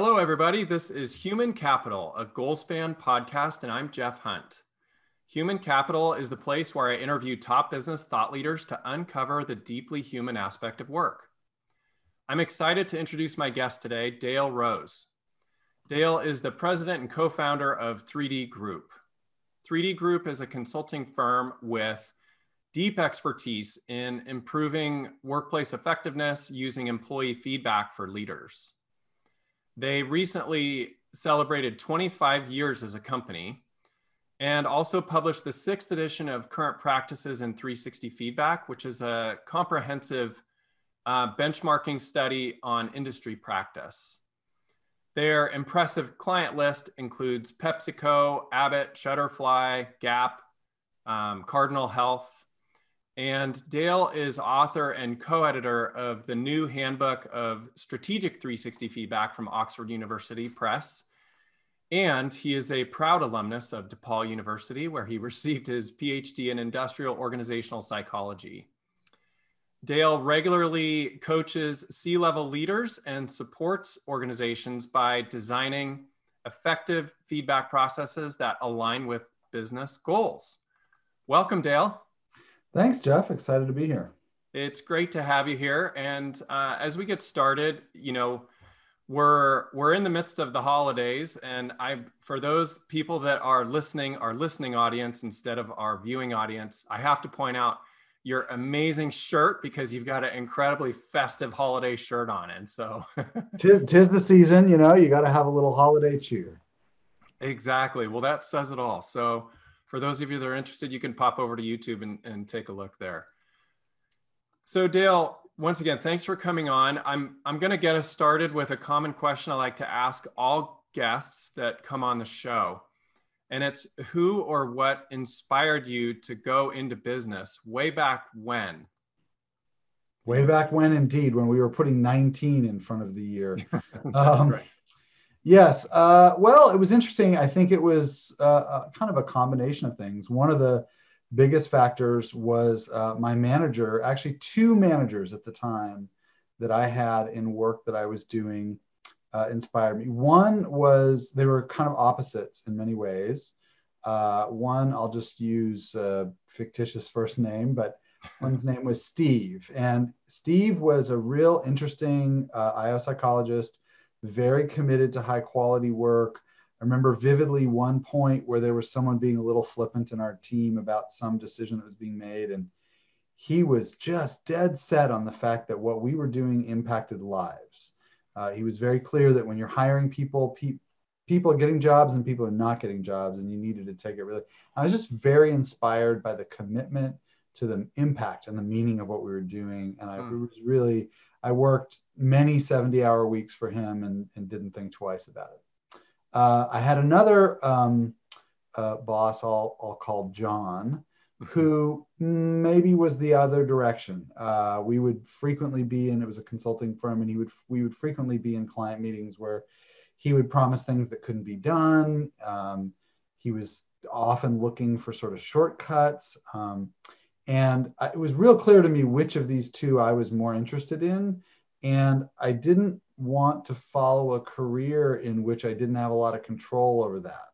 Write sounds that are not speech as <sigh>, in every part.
Hello, everybody. This is Human Capital, a Goalspan podcast, and I'm Jeff Hunt. Human Capital is the place where I interview top business thought leaders to uncover the deeply human aspect of work. I'm excited to introduce my guest today, Dale Rose. Dale is the president and co founder of 3D Group. 3D Group is a consulting firm with deep expertise in improving workplace effectiveness using employee feedback for leaders. They recently celebrated 25 years as a company and also published the sixth edition of Current Practices in 360 Feedback, which is a comprehensive uh, benchmarking study on industry practice. Their impressive client list includes PepsiCo, Abbott, Shutterfly, Gap, um, Cardinal Health, and Dale is author and co editor of the new handbook of strategic 360 feedback from Oxford University Press. And he is a proud alumnus of DePaul University, where he <laughs> received his PhD in industrial organizational psychology. Dale regularly coaches C level leaders and supports organizations by designing effective feedback processes that align with business goals. Welcome, Dale. Thanks, Jeff. Excited to be here. It's great to have you here. And uh, as we get started, you know, we're we're in the midst of the holidays, and I for those people that are listening, our listening audience instead of our viewing audience, I have to point out your amazing shirt because you've got an incredibly festive holiday shirt on. And so <laughs> tis, tis the season, you know, you got to have a little holiday cheer. Exactly. Well, that says it all. So for those of you that are interested, you can pop over to YouTube and, and take a look there. So Dale, once again, thanks for coming on. I'm, I'm going to get us started with a common question I like to ask all guests that come on the show. And it's who or what inspired you to go into business way back when? Way back when, indeed, when we were putting 19 in front of the year. <laughs> Um, right. Yes. Uh, well, it was interesting. I think it was uh, uh, kind of a combination of things. One of the biggest factors was uh, my manager, actually, two managers at the time that I had in work that I was doing uh, inspired me. One was they were kind of opposites in many ways. Uh, one, I'll just use a fictitious first name, but one's name was Steve. And Steve was a real interesting IO psychologist very committed to high quality work. I remember vividly one point where there was someone being a little flippant in our team about some decision that was being made. And he was just dead set on the fact that what we were doing impacted lives. Uh, he was very clear that when you're hiring people, pe- people are getting jobs and people are not getting jobs, and you needed to take it really. I was just very inspired by the commitment to the impact and the meaning of what we were doing. And I mm. was really, I worked many 70 hour weeks for him and, and didn't think twice about it. Uh, I had another um, uh, boss I'll, I'll call John, mm-hmm. who maybe was the other direction. Uh, we would frequently be in, it was a consulting firm, and he would, we would frequently be in client meetings where he would promise things that couldn't be done. Um, he was often looking for sort of shortcuts. Um, and it was real clear to me which of these two I was more interested in. And I didn't want to follow a career in which I didn't have a lot of control over that.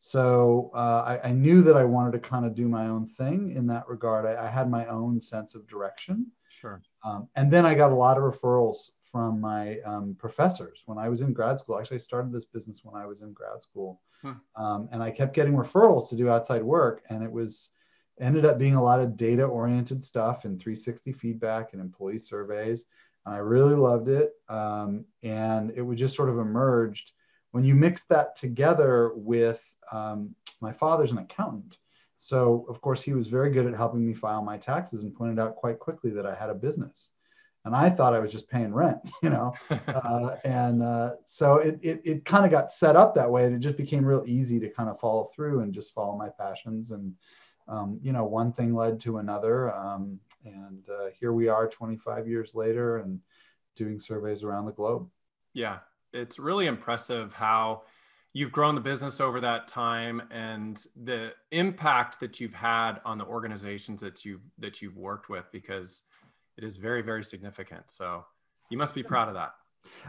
So uh, I, I, knew that I wanted to kind of do my own thing in that regard. I, I had my own sense of direction. Sure. Um, and then I got a lot of referrals from my um, professors when I was in grad school. Actually, I started this business when I was in grad school. Hmm. Um, and I kept getting referrals to do outside work. And it was, ended up being a lot of data oriented stuff and 360 feedback and employee surveys. I really loved it. Um, and it was just sort of emerged when you mix that together with um, my father's an accountant. So, of course, he was very good at helping me file my taxes and pointed out quite quickly that I had a business. And I thought I was just paying rent, <laughs> you know. <laughs> uh, and uh, so it, it, it kind of got set up that way. And it just became real easy to kind of follow through and just follow my passions and um, you know, one thing led to another. Um, and uh, here we are 25 years later and doing surveys around the globe. Yeah, it's really impressive how you've grown the business over that time and the impact that you've had on the organizations that you've that you've worked with because it is very very significant so you must be proud of that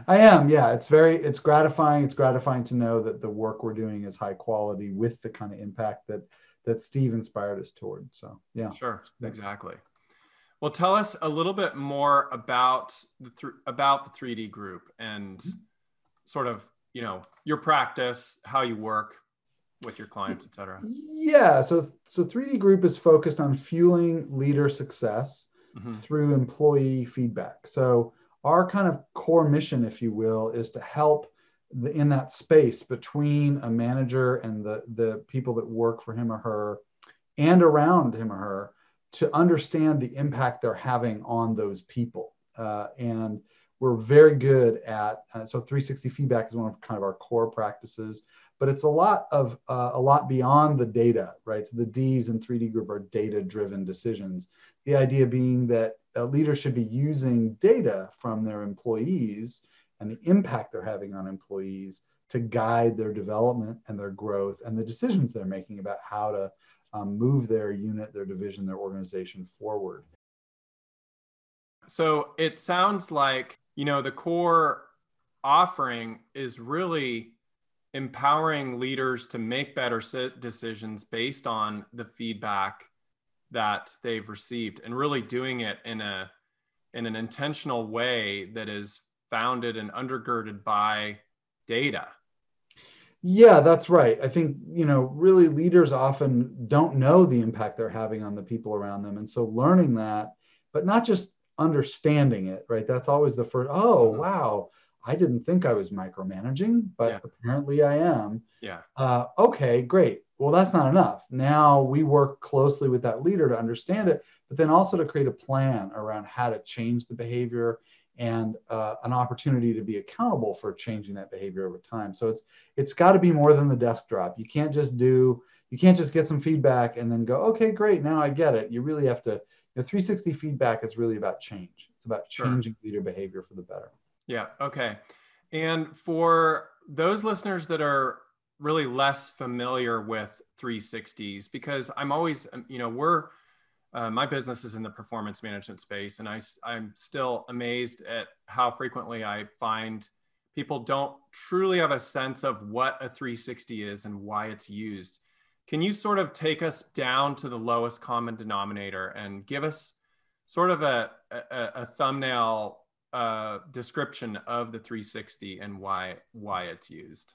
I am. Yeah, it's very it's gratifying. It's gratifying to know that the work we're doing is high quality with the kind of impact that that Steve inspired us toward. So yeah. Sure. Exactly. Well, tell us a little bit more about the th- about the 3D group and mm-hmm. sort of you know your practice, how you work with your clients, et cetera. Yeah. So so 3D group is focused on fueling leader success mm-hmm. through employee feedback. So our kind of core mission, if you will, is to help in that space between a manager and the, the people that work for him or her and around him or her to understand the impact they're having on those people. Uh, and we're very good at uh, so 360 feedback is one of kind of our core practices but it's a lot of uh, a lot beyond the data right so the d's in 3d group are data driven decisions the idea being that a leader should be using data from their employees and the impact they're having on employees to guide their development and their growth and the decisions they're making about how to um, move their unit, their division, their organization forward. So it sounds like, you know, the core offering is really empowering leaders to make better decisions based on the feedback that they've received and really doing it in a in an intentional way that is founded and undergirded by data. Yeah that's right. I think you know really leaders often don't know the impact they're having on the people around them. And so learning that but not just understanding it right? That's always the first oh mm-hmm. wow i didn't think i was micromanaging but yeah. apparently i am. Yeah. Uh, okay great. Well, that's not enough. Now we work closely with that leader to understand it, but then also to create a plan around how to change the behavior and uh, an opportunity to be accountable for changing that behavior over time. So it's it's got to be more than the desk drop. You can't just do you can't just get some feedback and then go, okay, great, now I get it. You really have to. You know, 360 feedback is really about change. It's about changing sure. leader behavior for the better. Yeah. Okay. And for those listeners that are really less familiar with 360s because I'm always, um, you know, we're, uh, my business is in the performance management space, and I, I'm still amazed at how frequently I find people don't truly have a sense of what a 360 is and why it's used. Can you sort of take us down to the lowest common denominator and give us sort of a, a, a thumbnail uh, description of the 360 and why why it's used?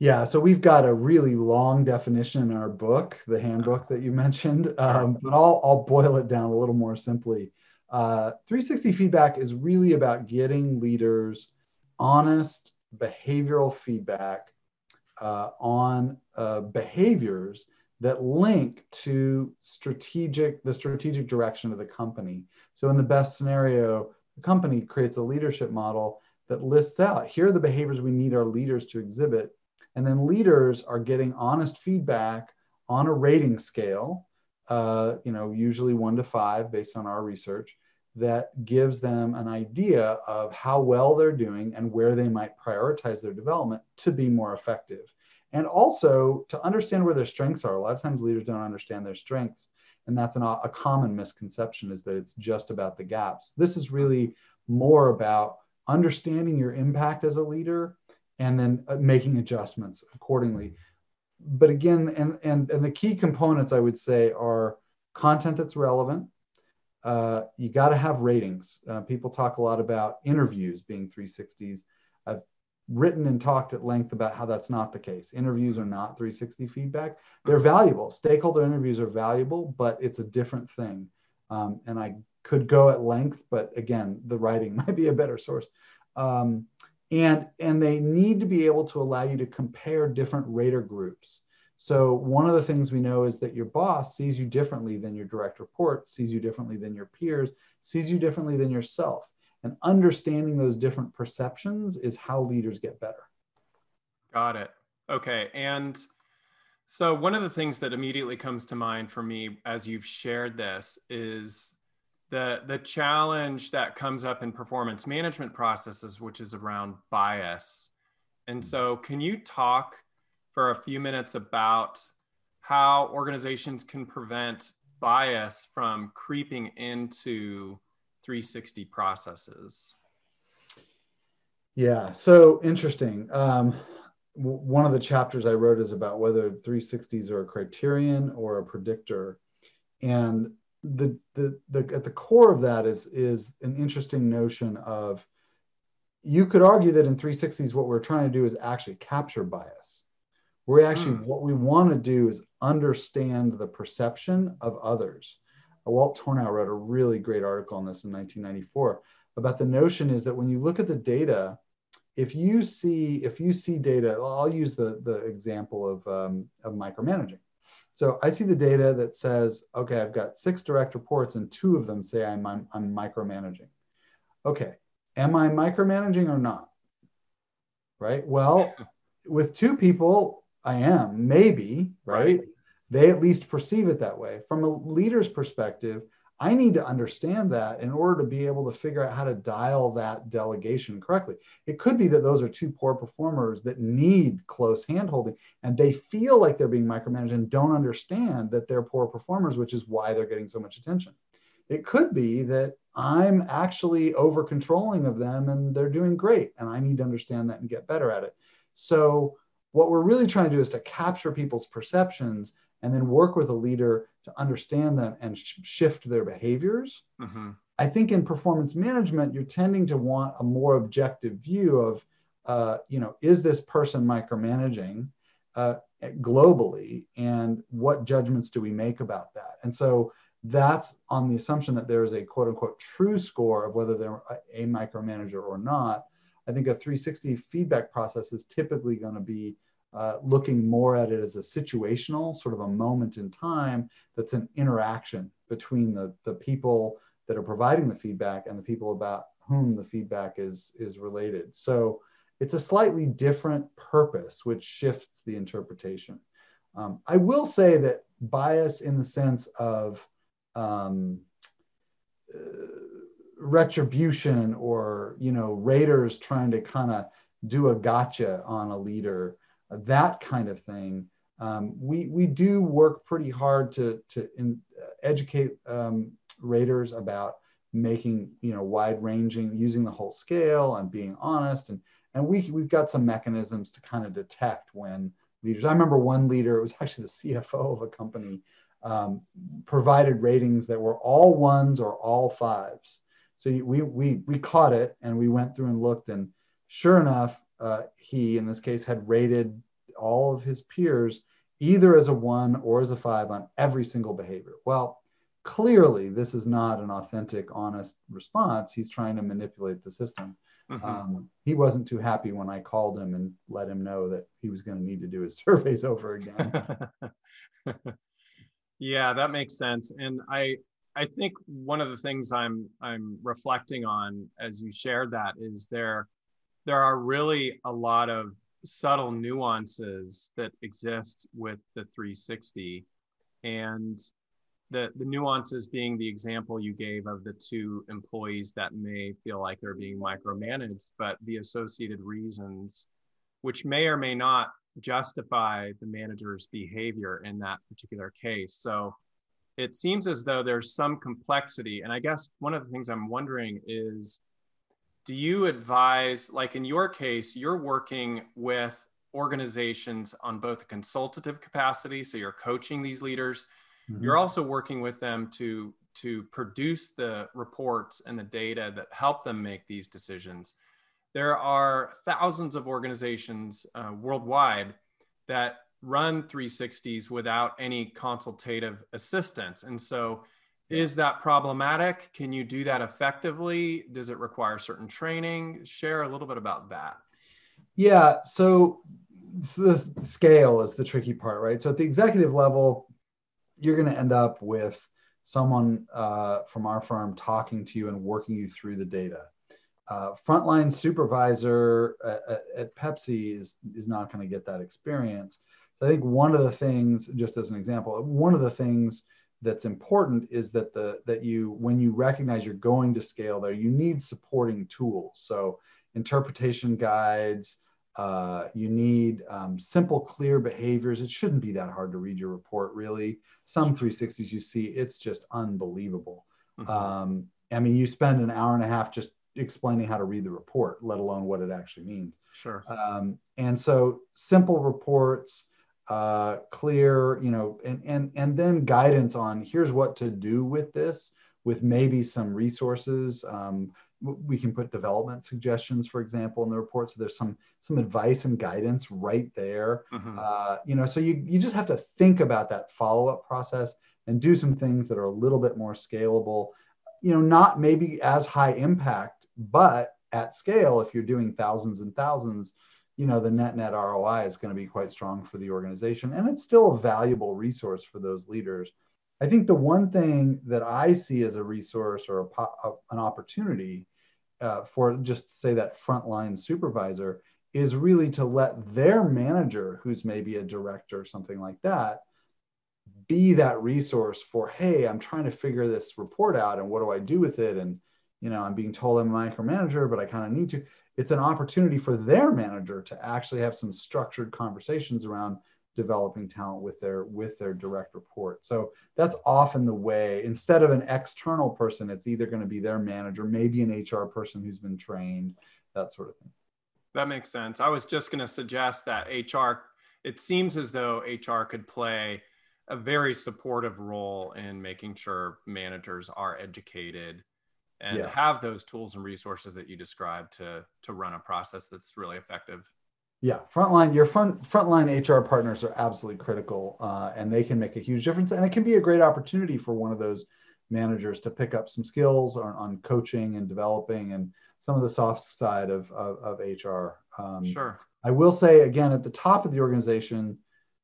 Yeah, so we've got a really long definition in our book, the handbook that you mentioned, <laughs> um, but I'll, I'll boil it down a little more simply. Uh, 360 feedback is really about getting leaders honest behavioral feedback uh, on uh, behaviors that link to strategic the strategic direction of the company. So in the best scenario, the company creates a leadership model that lists out here are the behaviors we need our leaders to exhibit and then leaders are getting honest feedback on a rating scale, uh, you know, usually one to five based on our research, that gives them an idea of how well they're doing and where they might prioritize their development to be more effective. And also to understand where their strengths are. A lot of times leaders don't understand their strengths. And that's an, a common misconception is that it's just about the gaps. This is really more about understanding your impact as a leader and then uh, making adjustments accordingly. But again, and, and, and the key components I would say are content that's relevant. Uh, you got to have ratings. Uh, people talk a lot about interviews being 360s. I've written and talked at length about how that's not the case. Interviews are not 360 feedback. They're valuable. Stakeholder interviews are valuable, but it's a different thing. Um, and I could go at length, but again, the writing <laughs> might be a better source. Um, and and they need to be able to allow you to compare different rater groups. So one of the things we know is that your boss sees you differently than your direct report sees you differently than your peers sees you differently than yourself. And understanding those different perceptions is how leaders get better. Got it. Okay and so one of the things that immediately comes to mind for me as you've shared this is the the challenge that comes up in performance management processes which is around bias. And so can you talk for a few minutes about how organizations can prevent bias from creeping into 360 processes? Yeah, so interesting. Um, w- one of the chapters I wrote is about whether 360s are a criterion or a predictor, and the, the the at the core of that is is an interesting notion of you could argue that in 360s what we're trying to do is actually capture bias. We're actually mm. what we want to do is understand the perception of others. Walt Tornow wrote a really great article on this in 1994 about the notion is that when you look at the data, if you see if you see data, I'll use the the example of um, of micromanaging. So I see the data that says, okay, I've got six direct reports and two of them say I'm I'm, I'm micromanaging. Okay, am I micromanaging or not? Right. Well, <laughs> with two people, I am maybe right. right. They at least perceive it that way. From a leader's perspective, I need to understand that in order to be able to figure out how to dial that delegation correctly. It could be that those are two poor performers that need close handholding and they feel like they're being micromanaged and don't understand that they're poor performers, which is why they're getting so much attention. It could be that I'm actually over controlling of them and they're doing great and I need to understand that and get better at it. So, what we're really trying to do is to capture people's perceptions and then work with a leader to understand them and sh- shift their behaviors. Mm-hmm. I think in performance management, you're tending to want a more objective view of, uh, you know, is this person micromanaging uh, globally, and what judgments do we make about that? And so that's on the assumption that there is a quote unquote true score of whether they're a, a micromanager or not. I think a 360 feedback process is typically going to be uh, looking more at it as a situational, sort of a moment in time that's an interaction between the, the people that are providing the feedback and the people about whom the feedback is, is related. So it's a slightly different purpose, which shifts the interpretation. Um, I will say that bias in the sense of um, uh, retribution or you know raters trying to kind of do a gotcha on a leader that kind of thing. Um, we, we do work pretty hard to, to in, uh, educate um, raters about making you know wide ranging using the whole scale and being honest and and we we've got some mechanisms to kind of detect when leaders i remember one leader it was actually the cfo of a company um, provided ratings that were all ones or all fives so we we we caught it and we went through and looked and sure enough uh, he, in this case, had rated all of his peers either as a one or as a five on every single behavior. Well, clearly, this is not an authentic, honest response. He's trying to manipulate the system. Mm-hmm. Um, he wasn't too happy when I called him and let him know that he was going to need to do his <laughs> surveys over again. <laughs> yeah, that makes sense. And I, I think one of the things I'm I'm reflecting on as you shared that is there there are really a lot of subtle nuances that exist with the 360 and the the nuances being the example you gave of the two employees that may feel like they're being micromanaged but the associated reasons which may or may not justify the manager's behavior in that particular case. So it seems as though there's some complexity. And i guess one of the things i'm wondering is do you advise like in your case you're working with organizations on both a consultative capacity so you're coaching these leaders mm-hmm. you're also working with them to to produce the reports and the data that help them make these decisions there are thousands of organizations uh, worldwide that run 360s without any consultative assistance and so is that problematic? Can you do that effectively? Does it require certain training? Share a little bit about that. Yeah. So, so the scale is the tricky part, right? So at the executive level, you're going to end up with someone uh, from our firm talking to you and working you through the data. Uh, frontline supervisor at, at Pepsi is, is not going to get that experience. So I think one of the things, just as an example, one of the things that's important is that the that you when you recognize you're going to scale there you need supporting tools so interpretation guides uh, you need um, simple clear behaviors it shouldn't be that hard to read your report really some 360s you see it's just unbelievable mm-hmm. um, i mean you spend an hour and a half just explaining how to read the report, let alone what it actually means. Sure. Um, and so simple reports, uh, clear, you know, and, and, and then guidance on here's what to do with this with maybe some resources. Um, we can put development suggestions, for example, in the report. So there's some some advice and guidance right there. Mm-hmm. Uh, you know, so you you just have to think about that follow up process and do some things that are a little bit more scalable. You know, not maybe as high impact, but at scale, if you're doing thousands and thousands, you know, the net net ROI is going to be quite strong for the organization, and it's still a valuable resource for those leaders. I think the one thing that I see as a resource or a, a, an opportunity uh, for just say that frontline supervisor is really to let their manager, who's maybe a director or something like that, be that resource for, hey, I'm trying to figure this report out and what do I do with it? And, you know, I'm being told I'm a micromanager, but I kind of need to. It's an opportunity for their manager to actually have some structured conversations around developing talent with their with their direct report. So that's often the way instead of an external person it's either going to be their manager maybe an hr person who's been trained that sort of thing. That makes sense. I was just going to suggest that hr it seems as though hr could play a very supportive role in making sure managers are educated and yes. have those tools and resources that you described to to run a process that's really effective yeah, frontline, your front frontline HR partners are absolutely critical, uh, and they can make a huge difference. And it can be a great opportunity for one of those managers to pick up some skills on, on coaching and developing and some of the soft side of of, of HR. Um, sure. I will say again at the top of the organization,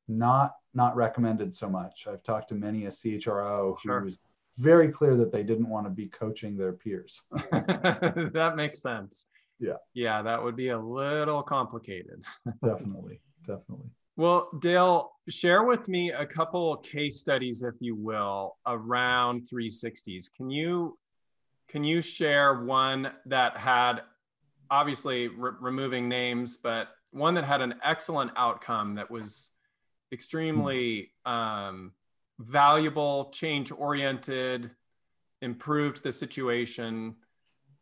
not not recommended so much. I've talked to many a CHRO sure. was very clear that they didn't want to be coaching their peers. <laughs> <laughs> that makes sense. Yeah. Yeah that would be a little complicated. <laughs> Definitely definitely. Well dale share with me a couple case studies if you will around 360s can you can you share one that had obviously re- removing names but one that had an excellent outcome that was extremely um, valuable change oriented improved the situation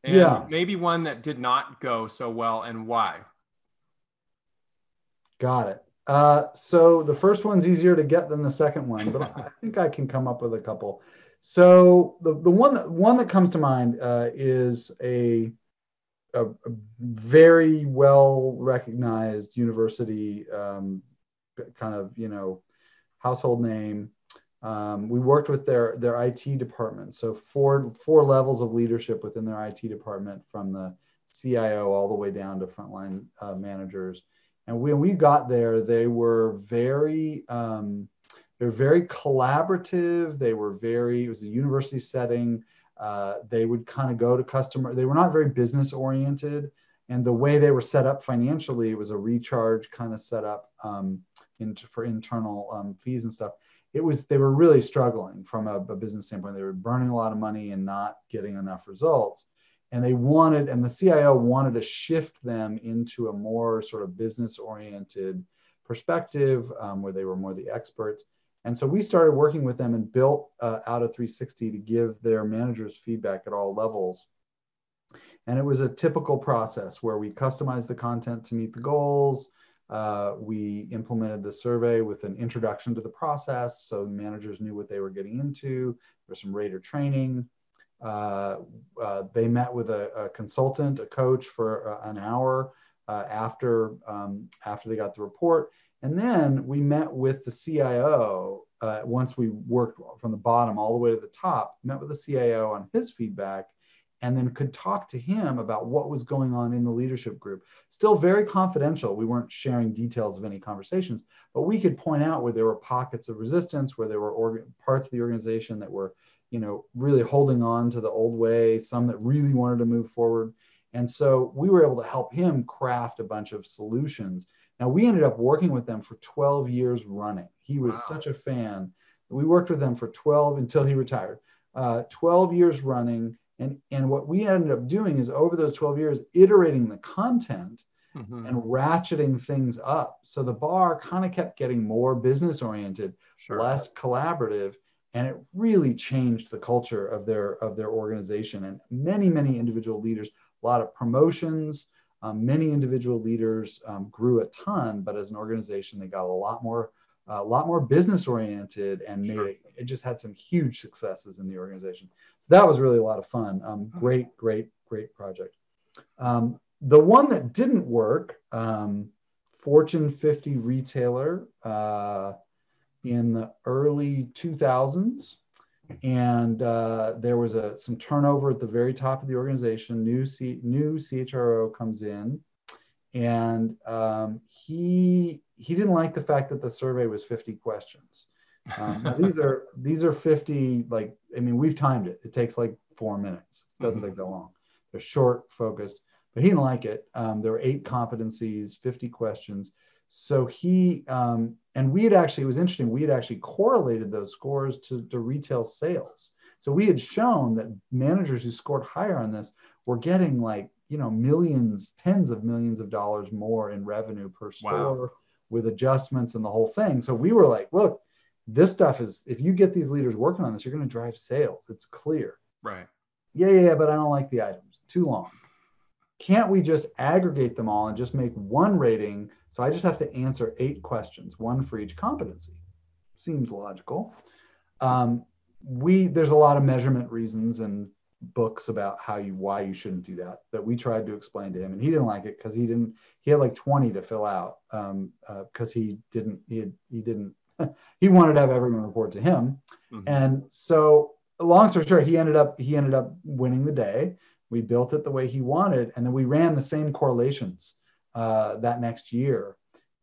and yeah. maybe one that did not go so well and why. Got it. Uh, so the first one's easier to get than the second one, but I <laughs> think I can come up with a couple. So the, the one that, one that comes to mind uh, is a, a, a, very well recognized university um, kind of you know household name um, we worked with their their IT department, so four four levels of leadership within their IT department, from the CIO all the way down to frontline uh, managers. And when we got there, they were very um, they're very collaborative. They were very it was a university setting. Uh, they would kind of go to customer. They were not very business oriented, and the way they were set up financially it was a recharge kind of setup um, for internal um, fees and stuff it was they were really struggling from a, a, business standpoint. They were burning a lot of money and not getting enough results. And they wanted, and the CIO wanted to shift them into a more sort of business oriented perspective um, where they were more the experts. And so we started working with them and built uh, out of 360 to give their managers feedback at all levels. And it was a typical process where we customized the content to meet the goals. Uh, we implemented the survey with an introduction to the process so managers knew what they were getting into. There was some rater training. Uh, uh, they met with a, a, consultant, a coach for uh, an hour uh, after, um, after they got the report. And then we met with the CIO uh, once we worked from the bottom all the way to the top, met with the CIO on his feedback and then could talk to him about what was going on in the leadership group. Still very confidential. We weren't sharing details of any conversations, but we could point out where there were pockets of resistance, where there were org- parts of the organization that were, you know, really holding on to the old way, some that really wanted to move forward. And so we were able to help him craft a bunch of solutions. Now we ended up working with them for 12 years running. He was wow. such a fan. We worked with them for 12 until he retired. Uh, 12 years running and, and what we ended up doing is over those 12 years, iterating the content mm-hmm. and ratcheting things up. So the bar kind of kept getting more business oriented, sure. less collaborative, and it really changed the culture of their of their organization. And many, many individual leaders a lot of promotions. Um, many individual leaders um, grew a ton, but as an organization, they got a lot more, a lot more business oriented and sure. made it, it. just had some huge successes in the organization. So that was really a lot of fun. Um, mm-hmm. great, great, great project. Um, the one that didn't work, um, Fortune 50 retailer uh, in the early 2000s and uh, there was a some turnover at the very top of the organization. New C, new CHRO comes in, and um, he he didn't like the fact that the survey was 50 questions. Um, these are these are 50 like I mean we've timed it. It takes like four minutes. It doesn't mm-hmm. take that long. They're short, focused, but he didn't like it. Um, there were eight competencies, 50 questions. So he um, and we had actually it was interesting. We had actually correlated those scores to, to retail sales. So we had shown that managers who scored higher on this were getting like you know millions, tens of millions of dollars more in revenue per store wow. With adjustments and the whole thing. So we were like, look, this stuff is if you get these leaders working on this, you're going to drive sales. It's clear. Right. Yeah, yeah, yeah, but I don't like the items. Too long. Can't we just aggregate them all and just make one rating so I just have to answer eight questions, one for each competency. Seems logical. Um, we there's a lot of measurement reasons and books about how you why you shouldn't do that that we tried to explain to him and he didn't like it because he didn't he had like 20 to fill out um because uh, he didn't he had, he didn't <laughs> he wanted to have everyone report to him mm-hmm. and so long story short he ended up he ended up winning the day we built it the way he wanted and then we ran the same correlations uh, that next year.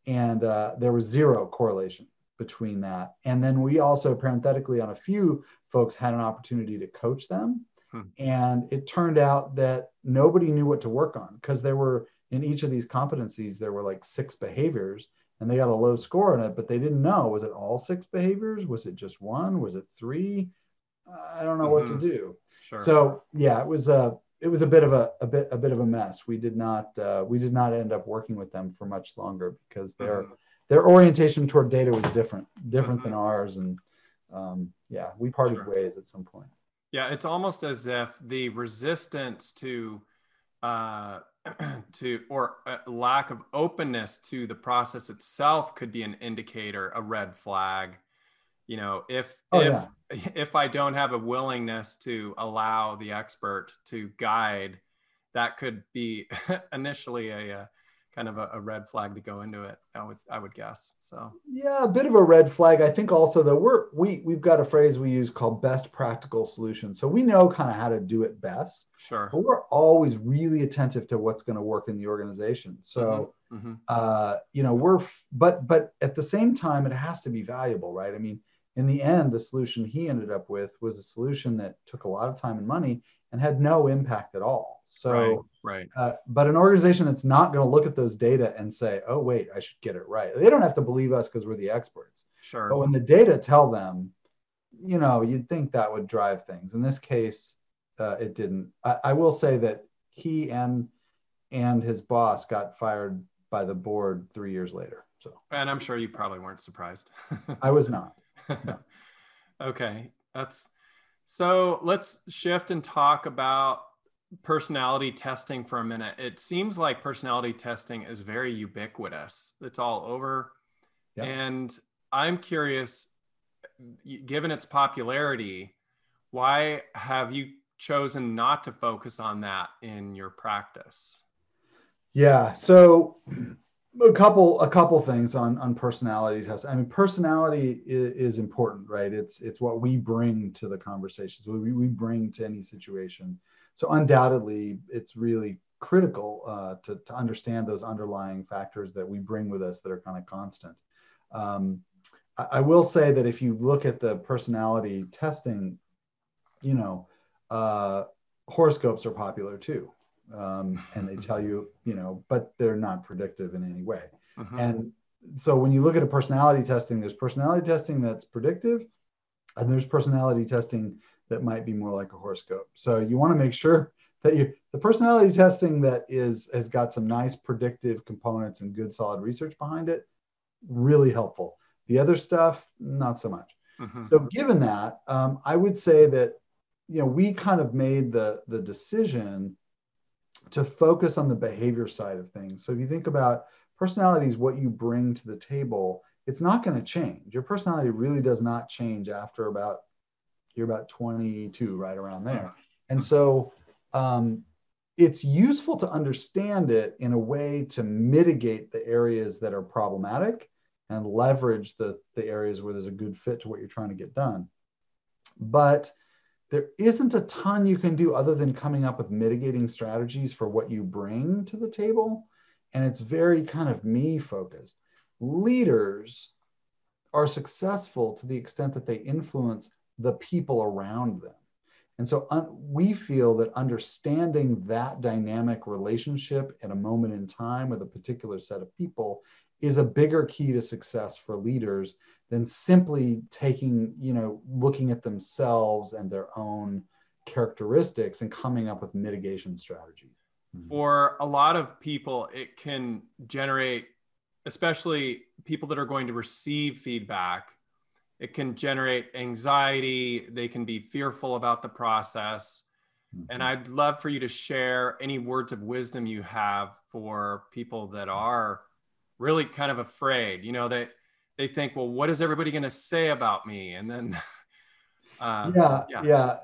And uh, there was zero correlation between that. And then we also, parenthetically, on a few folks, had an opportunity to coach them. Hmm. And it turned out that nobody knew what to work on because there were, in each of these competencies, there were like six behaviors and they got a low score on it, but they didn't know was it all six behaviors? Was it just one? Was it three? I don't know mm-hmm. what to mm-hmm. do. Sure. So yeah, it was a it was a bit of a, a bit a bit of a mess. We did not uh, we did not end up working with them for much longer because their mm-hmm. their orientation toward data was different different mm-hmm. than ours, and um, yeah, we parted sure. ways at some point. Yeah, it's almost as if the resistance to uh, <clears throat> to or lack of openness to the process itself could be an indicator, a red flag you know if oh, if yeah. <laughs> if i don't have a willingness to allow the expert to guide that could be <laughs> initially a, a kind of a, a, red flag to go into it i would i would guess so. Yeah a bit of a red flag. I think also though we're we we've got a phrase we use called best practical solution so we know kind of how to do it best sure. but we're always really attentive to what's going to work in the organization. So mm-hmm. Mm-hmm. uh you know we're but but at the same time it has to be valuable right? I mean in the end, the solution he ended up with was a solution that took a lot of time and money and had no impact at all. So, right, right. Uh, but an organization that's not going to look at those data and say, "Oh, wait, I should get it right," they don't have to believe us because we're the experts. Sure. But when the data tell them, you know, you'd think that would drive things. In this case, uh, it didn't. I, I will say that he and and his boss got fired by the board three years later. So, and I'm sure you probably weren't surprised. I was not. <laughs> okay, that's so. Let's shift and talk about personality testing for a minute. It seems like personality testing is very ubiquitous. It's all over, and I'm curious. Given its popularity, why have you chosen not to focus on that in your practice? Yeah. So a couple a couple things on on personality tests. I mean personality is, is, important right? It's it's what we bring to the conversations we, we bring to any situation. So undoubtedly it's really critical uh, to, to understand those underlying factors that we bring with us that are kind of constant. Um, I, I, will say that if you look at the personality testing you know uh, horoscopes are popular too um, <laughs> and they tell you, you know, but they're not predictive in any way. Uh-huh. And so when you look at a personality testing, there's personality testing that's predictive, and there's personality testing that might be more like a horoscope. So you want to make sure that you the personality testing that is has got some nice predictive components and good solid research behind it, really helpful. The other stuff, not so much. Uh-huh. So given that, um, I would say that you know we kind of made the the decision to focus on the behavior side of things. So if you think about personality is what you bring to the table, it's not going to change. Your personality really does not change after about you're about 22, right around there. And so um, it's useful to understand it in a way to mitigate the areas that are problematic and leverage the, the areas where there's a good fit to what you're trying to get done. But there isn't a ton you can do other than coming up with mitigating strategies for what you bring to the table. And it's very kind of me focused. Leaders are successful to the extent that they influence the people around them. And so we feel that understanding that dynamic relationship at a moment in time with a particular set of people is a bigger key to success for leaders than simply taking, you know, looking at themselves and their own characteristics and coming up with mitigation strategies. Mm-hmm. For a lot of people, it can generate, especially people that are going to receive feedback, it can generate anxiety. They can be fearful about the process. Mm-hmm. And I'd love for you to share any words of wisdom you have for people that are really kind of afraid. You know, they they think, well, what is everybody going to say about me? And then, <laughs> um, yeah, yeah, yeah,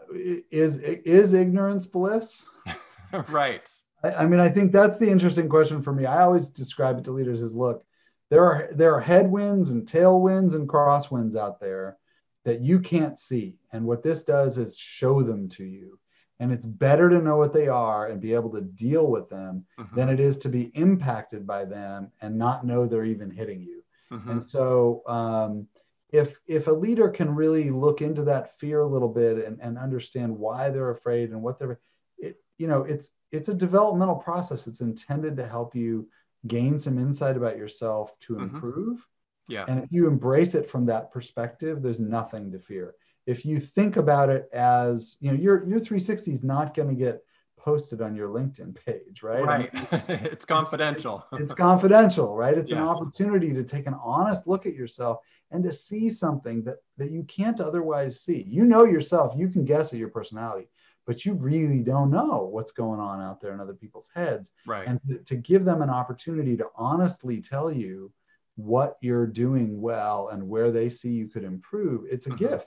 is is ignorance bliss? <laughs> right. I, I mean, I think that's the interesting question for me. I always describe it to leaders as, look, there are there are headwinds and tailwinds and crosswinds out there that you can't see, and what this does is show them to you and it's better to know what they are and be able to deal with them mm-hmm. than it is to be impacted by them and not know they're even hitting you mm-hmm. and so um, if if a leader can really look into that fear a little bit and, and understand why they're afraid and what they're it, you know it's it's a developmental process it's intended to help you gain some insight about yourself to mm-hmm. improve yeah and if you embrace it from that perspective there's nothing to fear if you think about it as you know your your 360 is not going to get posted on your linkedin page right? Right. I mean, <laughs> it's confidential. it's, it's, confidential right? It's yes. an opportunity to take an honest look at yourself and to see something that that you can't otherwise see. You know yourself you can guess at your personality but you really don't know what's going on out there in other people's heads. Right. And to, to give them an opportunity to honestly tell you what you're doing well and where they see you could improve it's a mm-hmm. gift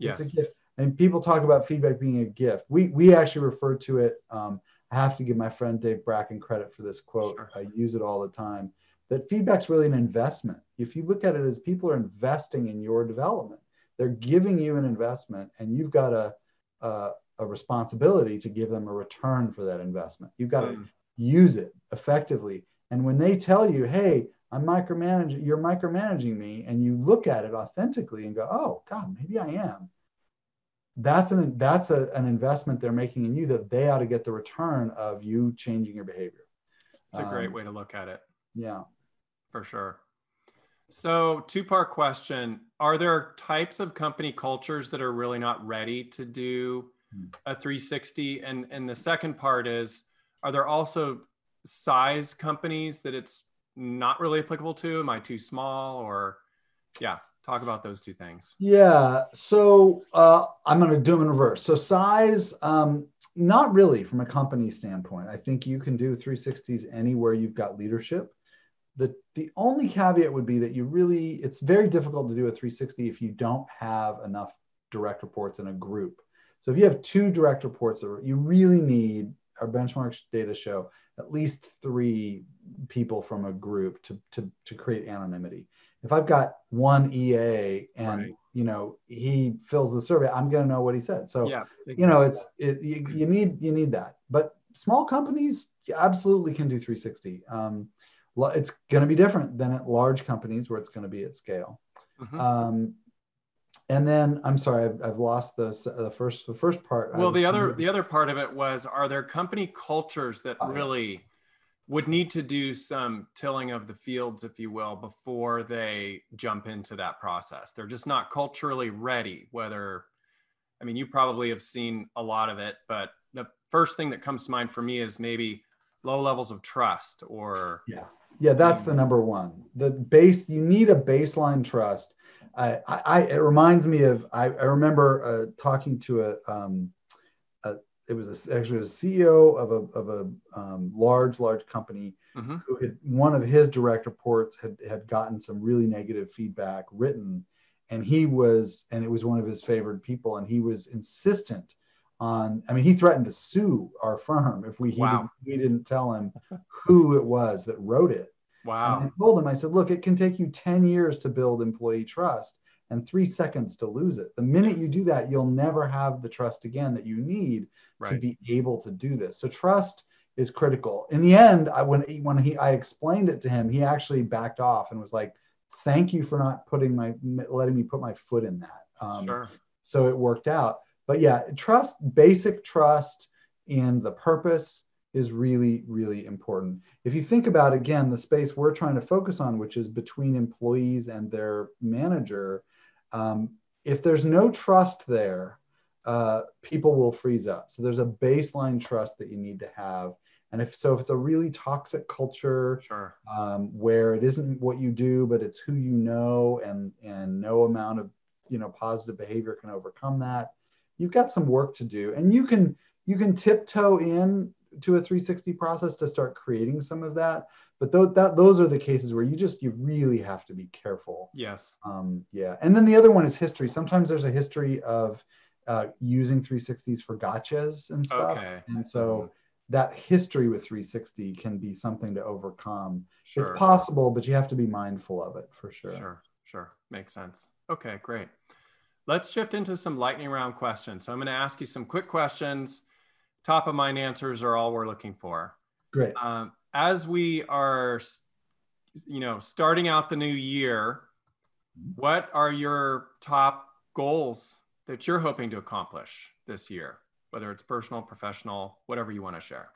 Yes. It's a gift. And people talk about feedback being a gift. We we actually refer to it. Um, I have to give my friend Dave Bracken credit for this quote. Sure. I use it all the time. That feedback's really an investment. If you look at it as people are investing in your development, they're giving you an investment, and you've got a a, a responsibility to give them a return for that investment. You've got mm. to use it effectively. And when they tell you, "Hey, I'm micromanaging, you're micromanaging me, and you look at it authentically and go, oh God, maybe I am. That's an that's a, an investment they're making in you that they ought to get the return of you changing your behavior. It's a great um, way to look at it. Yeah. For sure. So, two part question Are there types of company cultures that are really not ready to do hmm. a 360? And, and the second part is Are there also size companies that it's not really applicable to? Am I too small? Or, yeah, talk about those two things. Yeah. So uh, I'm going to do them in reverse. So size, um, not really from a company standpoint. I think you can do 360s anywhere you've got leadership. The, the only caveat would be that you really, it's very difficult to do a 360 if you don't have enough direct reports in a group. So if you have two direct reports, you really need, our benchmark data show, at least three people from a group to, to, to create anonymity. If I've got one EA and right. you know he fills the survey, I'm going to know what he said. So yeah, exactly. you know it's it, you, you, need you need that. But small companies absolutely can do 360. Um, it's going to be different than at large companies where it's going to be at scale. Mm-hmm. Um, and then I'm sorry, I've, I've lost the the first the first part. Well, the other the other part of it was: are there company cultures that oh, really would need to do some tilling of the fields, if you will, before they jump into that process? They're just not culturally ready. Whether, I mean, you probably have seen a lot of it, but the first thing that comes to mind for me is maybe low levels of trust or yeah yeah that's the number one the base you need a baseline trust I, I, it reminds me of I, I remember uh, talking to a, um, a, it was a, actually a CEO of a of a um, large large company mm-hmm. who had one of his direct reports had had gotten some really negative feedback written, and he was and it was one of his favored people, and he was insistent on. I mean, he threatened to sue our firm if we wow. didn't, we didn't tell him who it was that wrote it. Wow. And I told him, I said, look, it can take you 10 years to build employee trust and three seconds to lose it. The minute yes. you do that, you'll never have the trust again that you need right. to be able to do this. So trust is critical. In the end, I, when when he I explained it to him, he actually backed off and was like, "Thank you for not putting my letting me put my foot in that." Um, sure. So it worked out. But yeah, trust, basic trust in the purpose is really really important. If you think about again the space we're trying to focus on, which is between employees and their manager, um, if there's no trust there, uh, people will freeze up. So there's a baseline trust that you need to have. And if so, if it's a really toxic culture sure. um, where it isn't what you do, but it's who you know, and and no amount of you know positive behavior can overcome that, you've got some work to do. And you can you can tiptoe in to a 360 process to start creating some of that. But th- that those are the cases where you just you really have to be careful. Yes. Um, yeah. And then the other one is history. Sometimes there's a history of uh, using 360s for gotchas and stuff. Okay. and so mm-hmm. that history with 360 can be something to overcome. Sure. it's possible but you have to be mindful of it for sure. Sure. Sure. Makes sense. Okay great. Let's shift into some lightning round questions. So i'm going to ask you some quick questions top of mind answers are all we're looking for. Great. Um, as we are, you know, starting out the new year, what are your top goals that you're hoping to accomplish this year, whether it's personal, professional, whatever you want to share?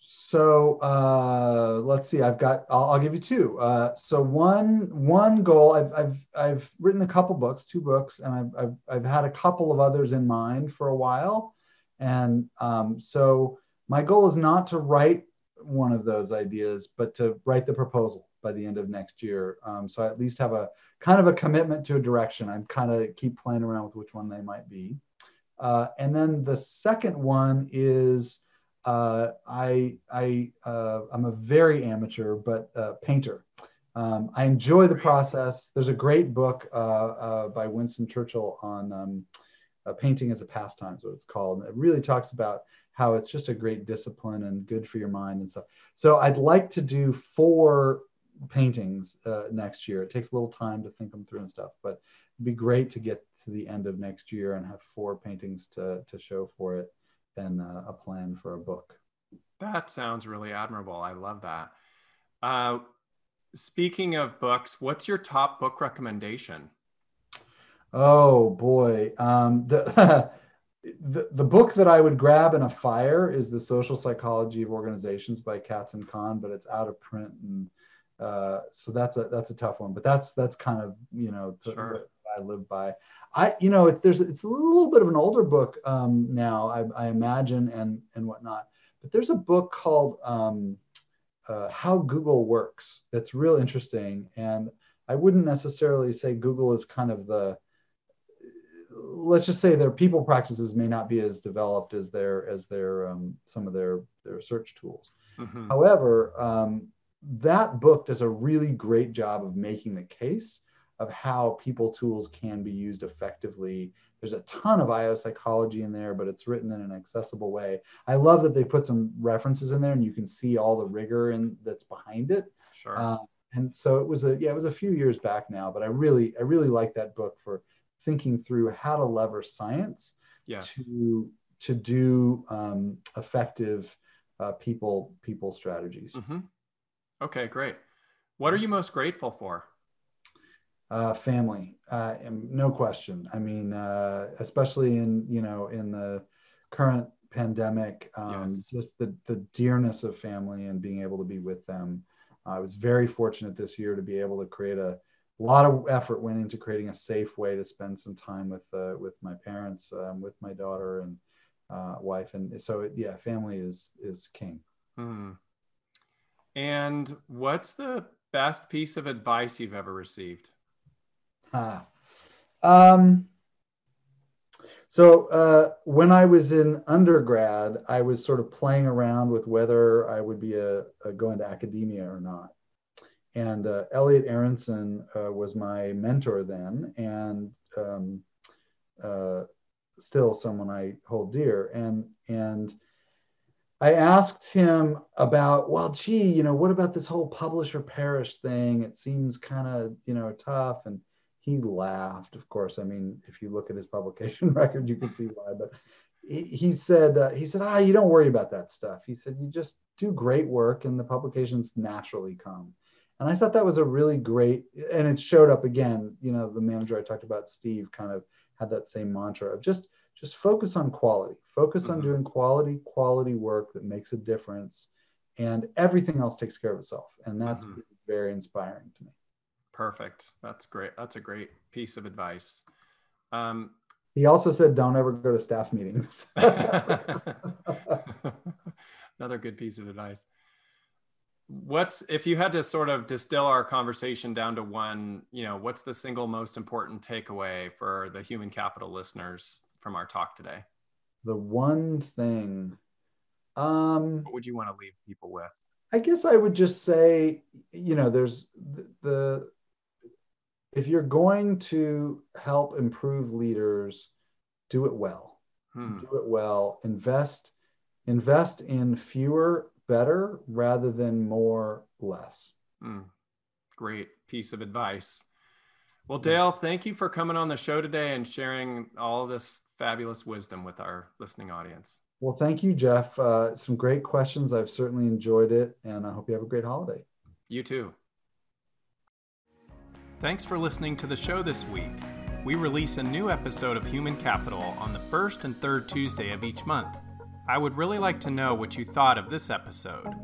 So uh, let's see. I've got. I'll, I'll give you two. Uh, so one one goal. I've, I've I've written a couple books, two books, and I've, I've I've had a couple of others in mind for a while. And um, so my goal is not to write one of those ideas, but to write the proposal by the end of next year. Um, so I at least have a kind of a commitment to a direction. I'm kind of keep playing around with which one they might be. Uh, and then the second one is uh, I I uh, I'm a very amateur but uh, painter. Um, I enjoy the process. There's a great book uh, uh, by Winston Churchill on um, uh, painting as a pastime is what it's called. And it really talks about how it's just a great discipline and good for your mind and stuff. So I'd like to do four paintings uh, next year. It takes a little time to think them through and stuff, but it'd be great to get to the end of next year and have four paintings to, to show for it and uh, a plan for a book. That sounds really admirable. I love that. Uh, speaking of books, what's your top book recommendation? Oh boy, um, the, <laughs> the the book that I would grab in a fire is the Social Psychology of Organizations by Katz and Kahn, but it's out of print, and uh, so that's a that's a tough one. But that's that's kind of you know sure. I live by. I you know it, there's it's a little bit of an older book um, now, I, I imagine, and and whatnot. But there's a book called um, uh, How Google Works that's real interesting, and I wouldn't necessarily say Google is kind of the let's just say their people practices may not be as developed as their as their um, some of their their search tools. Mm-hmm. However, um, that book does a really great job of making the case of how people tools can be used effectively. There's a ton of IO psychology in there, but it's written in an accessible way. I love that they put some references in there, and you can see all the rigor and that's behind it. Sure. Uh, and so it was a yeah, it was a few years back now, but I really I really like that book for thinking through how to lever science yes. to to do um, effective uh, people people strategies. Mm-hmm. Okay, great. What are you most grateful for? Uh, family, uh, no question. I mean, uh, especially in you know in the current pandemic, um, yes. just the the dearness of family and being able to be with them. I was very fortunate this year to be able to create a a lot of effort went into creating a safe way to spend some time with uh, with my parents, um, with my daughter and uh, wife, and so yeah, family is is king. Hmm. And what's the best piece of advice you've ever received? Ah. Um, So uh, when I was in undergrad, I was sort of playing around with whether I would be a, a go into academia or not. And uh, Elliot Aronson uh, was my mentor then, and um, uh, still someone I hold dear. And and I asked him about, well, gee, you know, what about this whole publisher perish thing? It seems kind of, you know, tough. And he laughed. Of course, I mean, if you look at his <laughs> publication record, you can see why. But he, he said, uh, he said, ah, you don't worry about that stuff. He said, you just do great work, and the publications naturally come. And I thought that was a really great, and it showed up again. You know, the manager I talked about, Steve, kind of had that same mantra of just just focus on quality. Focus mm-hmm. on doing quality, quality work that makes a difference, and everything else takes care of itself. And that's mm-hmm. very inspiring to me. Perfect. That's great. That's a great piece of advice. Um, he also said, "Don't ever go to staff meetings." <laughs> Another good piece of advice. What's if you had to sort of distill our conversation down to one? You know, what's the single most important takeaway for the human capital listeners from our talk today? The one thing. Um, what would you want to leave people with? I guess I would just say, you know, there's the, the if you're going to help improve leaders, do it well. Hmm. Do it well. Invest invest in fewer better rather than more less. Hmm. Great piece of advice. Well, Dale, thank you for coming on the show today and sharing all this fabulous wisdom with our listening audience. Well, thank you, Jeff. Uh, some great questions. I've certainly enjoyed it, and I hope you have a great holiday. You too. Thanks for listening to the show this week. We release a new episode of Human Capital on the first and third Tuesday of each month. I would really like to know what you thought of this episode.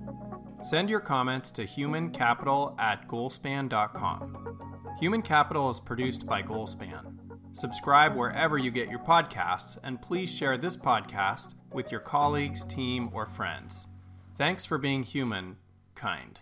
Send your comments to humancapital at goalspan.com. Human Capital is produced by Goalspan. Subscribe wherever you get your podcasts, and please share this podcast with your colleagues, team, or friends. Thanks for being human, kind.